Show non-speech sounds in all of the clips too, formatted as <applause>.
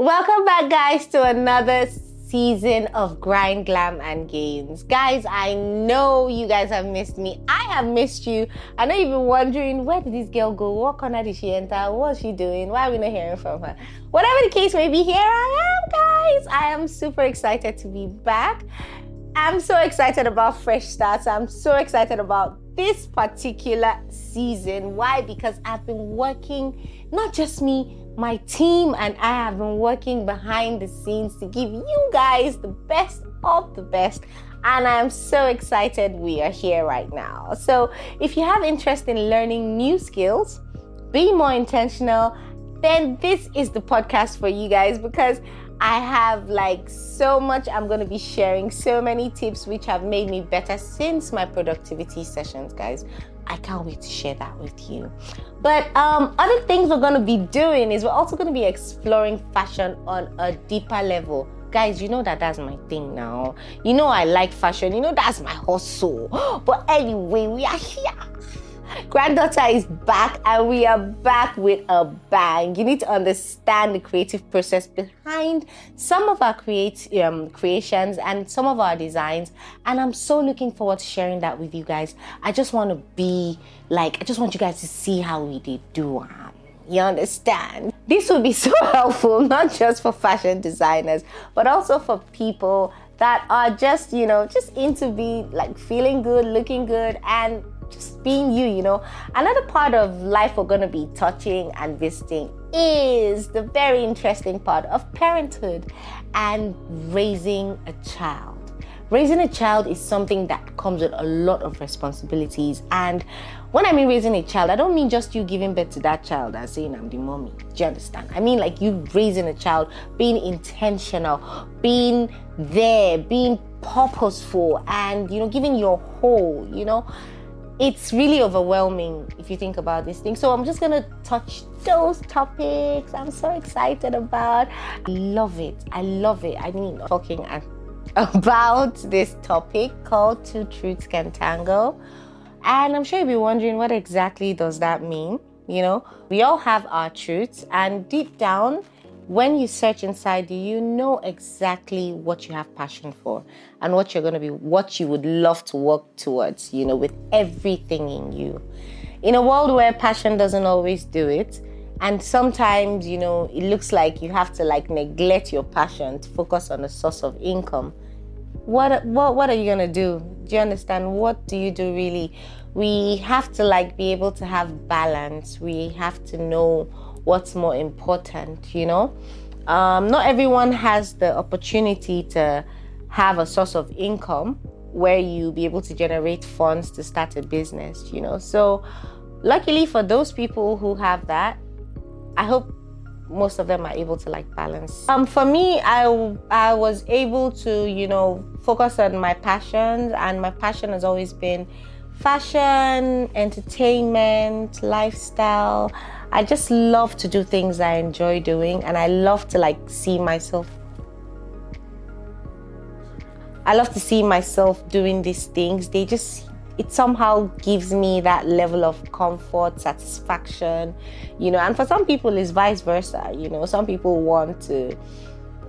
Welcome back, guys, to another season of Grind, Glam, and Gains. Guys, I know you guys have missed me. I have missed you. I know you've been wondering where did this girl go? What corner did she enter? What's she doing? Why are we not hearing from her? Whatever the case may be, here I am, guys. I am super excited to be back. I'm so excited about fresh starts. I'm so excited about this particular season. Why? Because I've been working, not just me, my team and I have been working behind the scenes to give you guys the best of the best. And I'm so excited we are here right now. So, if you have interest in learning new skills, be more intentional, then this is the podcast for you guys because I have like so much I'm going to be sharing, so many tips which have made me better since my productivity sessions, guys. I can't wait to share that with you. But um, other things we're going to be doing is we're also going to be exploring fashion on a deeper level. Guys, you know that that's my thing now. You know I like fashion. You know that's my hustle. <gasps> But anyway, we are here Granddaughter is back and we are back with a bang. You need to understand the creative process behind some of our create, um, creations and some of our designs. And I'm so looking forward to sharing that with you guys. I just want to be like, I just want you guys to see how we did do um, you understand? This will be <laughs> so helpful, not just for fashion designers, but also for people that are just, you know, just into be like feeling good, looking good, and just being you, you know. Another part of life we're going to be touching and visiting is the very interesting part of parenthood and raising a child. Raising a child is something that comes with a lot of responsibilities. And when I mean raising a child, I don't mean just you giving birth to that child and saying, I'm the mommy. Do you understand? I mean like you raising a child, being intentional, being there, being purposeful, and, you know, giving your whole, you know it's really overwhelming if you think about these things. So I'm just gonna touch those topics I'm so excited about. I love it. I love it. I mean, talking <laughs> about this topic called Two Truths Can Tango. And I'm sure you'll be wondering what exactly does that mean? You know, we all have our truths, and deep down, when you search inside you, you know exactly what you have passion for and what you're going to be, what you would love to work towards, you know, with everything in you. In a world where passion doesn't always do it, and sometimes, you know, it looks like you have to like neglect your passion to focus on a source of income. What what what are you gonna do? Do you understand? What do you do really? We have to like be able to have balance. We have to know what's more important, you know? Um, not everyone has the opportunity to have a source of income where you be able to generate funds to start a business, you know? So, luckily for those people who have that, I hope most of them are able to like balance. Um, for me, I I was able to you know focus on my passions, and my passion has always been fashion, entertainment, lifestyle. I just love to do things I enjoy doing and I love to like see myself I love to see myself doing these things. They just it somehow gives me that level of comfort, satisfaction, you know. And for some people, it's vice versa. You know, some people want to,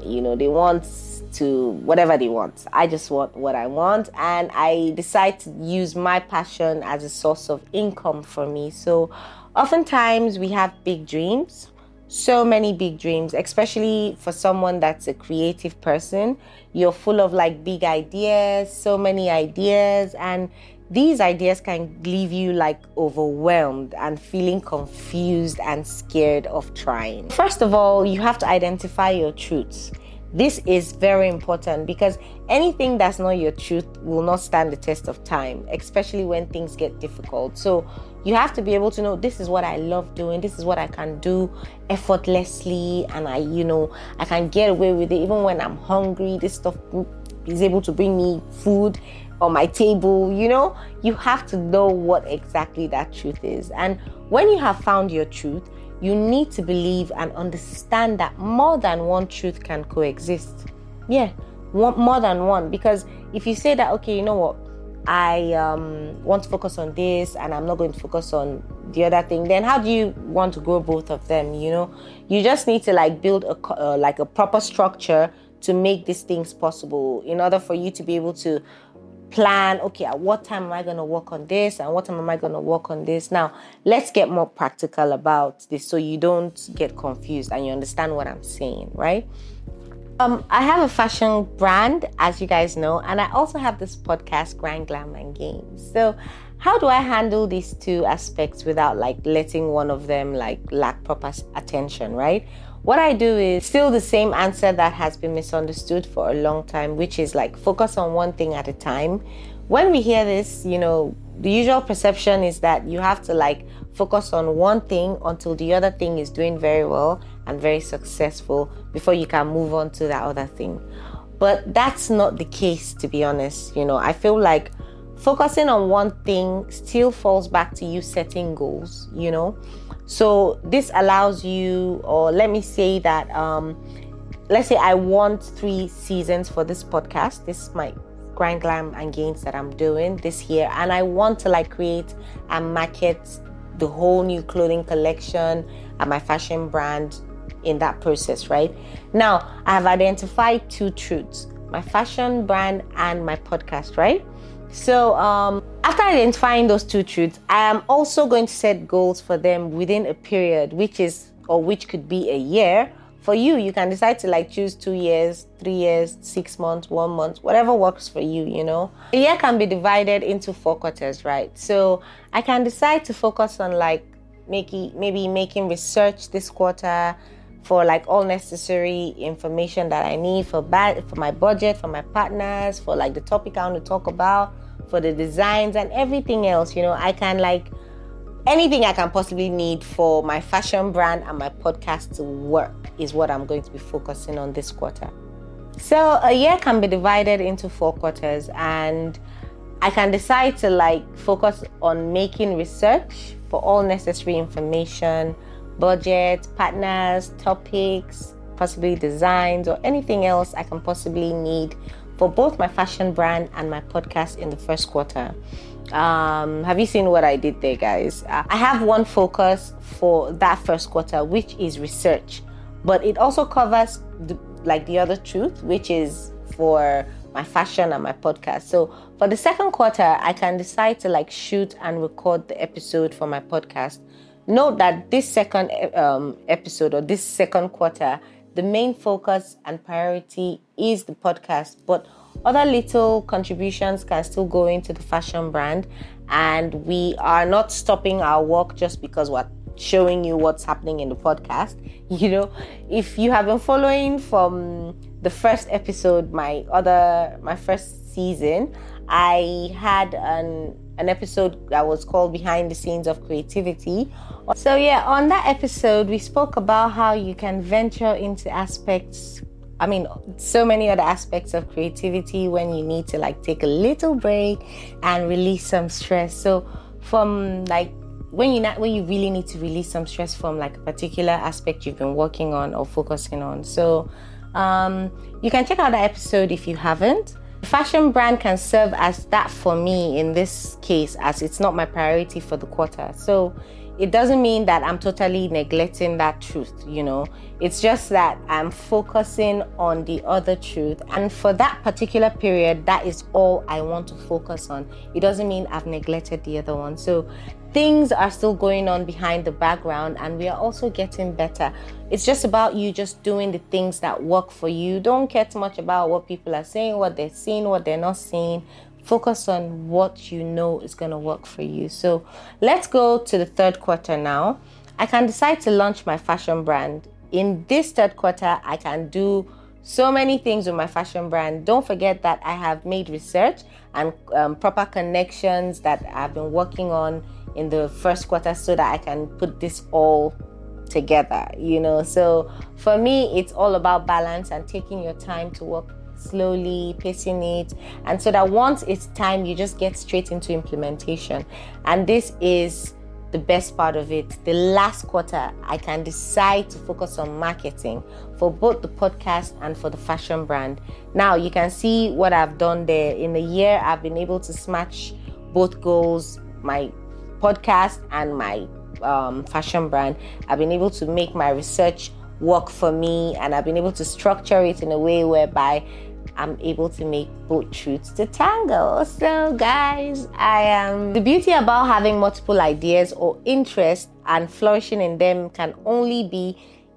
you know, they want to whatever they want. I just want what I want, and I decide to use my passion as a source of income for me. So, oftentimes we have big dreams, so many big dreams, especially for someone that's a creative person. You're full of like big ideas, so many ideas, and these ideas can leave you like overwhelmed and feeling confused and scared of trying. First of all, you have to identify your truths. This is very important because anything that's not your truth will not stand the test of time, especially when things get difficult. So, you have to be able to know this is what I love doing, this is what I can do effortlessly, and I, you know, I can get away with it even when I'm hungry. This stuff is able to bring me food on my table, you know. You have to know what exactly that truth is. And when you have found your truth, you need to believe and understand that more than one truth can coexist. Yeah, one, more than one. Because if you say that, okay, you know what, I um, want to focus on this and I'm not going to focus on the other thing, then how do you want to grow both of them? You know, you just need to like build a uh, like a proper structure to make these things possible in order for you to be able to plan okay at what time am i going to work on this and what time am i going to work on this now let's get more practical about this so you don't get confused and you understand what i'm saying right um, I have a fashion brand, as you guys know, and I also have this podcast, Grind Glam and Gains. So, how do I handle these two aspects without like letting one of them like lack proper attention, right? What I do is still the same answer that has been misunderstood for a long time, which is like focus on one thing at a time. When we hear this, you know, the usual perception is that you have to like focus on one thing until the other thing is doing very well and very successful before you can move on to that other thing. But that's not the case, to be honest. You know, I feel like focusing on one thing still falls back to you setting goals, you know. So this allows you, or let me say that, um, let's say I want three seasons for this podcast. This is my grind glam and gains that I'm doing this year, and I want to like create and market the whole new clothing collection and my fashion brand in that process, right? Now I have identified two truths: my fashion brand and my podcast, right? So, um, after identifying those two truths, I am also going to set goals for them within a period, which is or which could be a year. For you, you can decide to like choose two years, three years, six months, one month, whatever works for you, you know. A year can be divided into four quarters, right? So I can decide to focus on like making maybe making research this quarter for like all necessary information that I need for bad for my budget, for my partners, for like the topic I want to talk about, for the designs and everything else. You know, I can like anything I can possibly need for my fashion brand and my podcast to work is what I'm going to be focusing on this quarter. So a year can be divided into four quarters and I can decide to like focus on making research for all necessary information budget, partners, topics, possibly designs, or anything else I can possibly need for both my fashion brand and my podcast in the first quarter. Um, have you seen what I did there, guys? Uh, I have one focus for that first quarter, which is research, but it also covers the, like the other truth, which is for my fashion and my podcast. So for the second quarter, I can decide to like shoot and record the episode for my podcast Note that this second um, episode or this second quarter, the main focus and priority is the podcast, but other little contributions can still go into the fashion brand. And we are not stopping our work just because we're showing you what's happening in the podcast. <laughs> You know, if you have been following from the first episode, my other, my first season, I had an an episode that was called Behind the Scenes of Creativity. So, yeah, on that episode, we spoke about how you can venture into aspects, I mean, so many other aspects of creativity when you need to like take a little break and release some stress. So, from like when you not when you really need to release some stress from like a particular aspect you've been working on or focusing on. So, um, you can check out that episode if you haven't. Fashion brand can serve as that for me in this case, as it's not my priority for the quarter. So it doesn't mean that I'm totally neglecting that truth, you know. It's just that I'm focusing on the other truth. And for that particular period, that is all I want to focus on. It doesn't mean I've neglected the other one. So things are still going on behind the background and we are also getting better. It's just about you just doing the things that work for you. Don't care too much about what people are saying, what they're seeing, what they're not seeing. Focus on what you know is going to work for you. So let's go to the third quarter now. I can decide to launch my fashion brand. In this third quarter, I can do so many things with my fashion brand. Don't forget that I have made research and um, proper connections that I've been working on in the first quarter so that I can put this all together, you know. So for me, it's all about balance and taking your time to work slowly, pacing it, and so that once it's time, you just get straight into implementation. And this is the best part of it. The last quarter, I can decide to focus on marketing for both the podcast and for the fashion brand. Now, you can see what I've done there. In a year, I've been able to smash both goals. My podcast and my um, fashion brand. I've been able to make my research work for me, and I've been able to structure it in a way whereby I'm able to make both truths to tango. So, guys, I am. The beauty about having multiple ideas or interests and flourishing in them can only be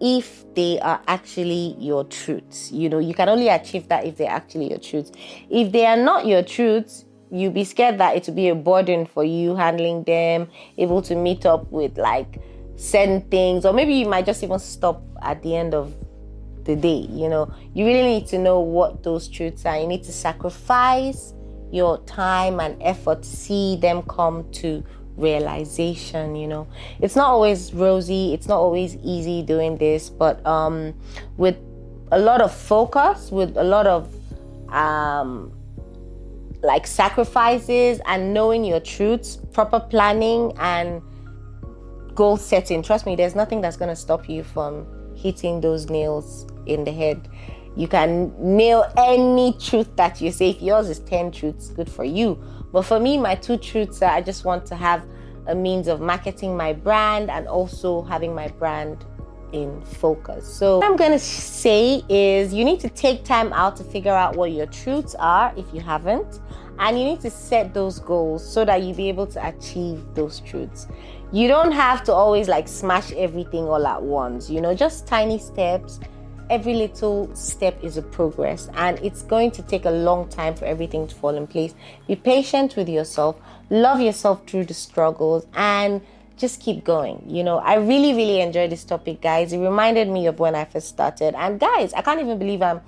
if they are actually your truths. You know, you can only achieve that if they're actually your truths. If they are not your truths, you'll be scared that it will be a burden for you handling them, able to meet up with like certain things, or maybe you might just even stop at the end of the day. You know, you really need to know what those truths are. You need to sacrifice your time and effort to see them come to realization you know it's not always rosy it's not always easy doing this but um with a lot of focus with a lot of um like sacrifices and knowing your truths proper planning and goal setting trust me there's nothing that's going to stop you from hitting those nails in the head you can nail any truth that you say if yours is 10 truths good for you but for me, my two truths are I just want to have a means of marketing my brand and also having my brand in focus. So, what I'm going to say is you need to take time out to figure out what your truths are if you haven't, and you need to set those goals so that you'll be able to achieve those truths. You don't have to always like smash everything all at once, you know, just tiny steps every little step is a progress and it's going to take a long time for everything to fall in place. Be patient with yourself, love yourself through the struggles, and just keep going. You know, I really, really enjoyed this topic, guys. It reminded me of when I first started. And guys, I can't even believe I'm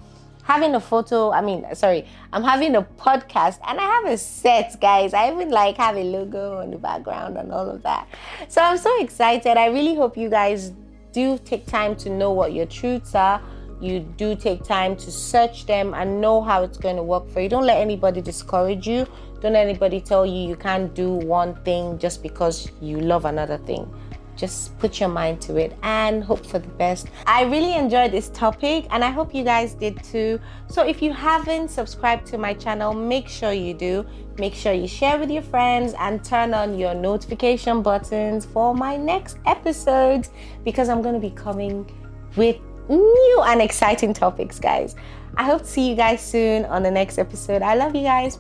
having a photo. I mean, sorry, I'm having a podcast and I have a set, guys. I even like have a logo on the background and all of that. So I'm so excited. I really hope you guys do take time to know what your truths are. You do take time to search them and know how it's going to work for you. Don't let anybody discourage you. Don't let anybody tell you you can't do one thing just because you love another thing just put your mind to it and hope for the best. I really enjoyed this topic and I hope you guys did too. So if you haven't subscribed to my channel, make sure you do. Make sure you share with your friends and turn on your notification buttons for my next episodes because I'm going to be coming with new and exciting topics, guys. I hope to see you guys soon on the next episode. I love you guys.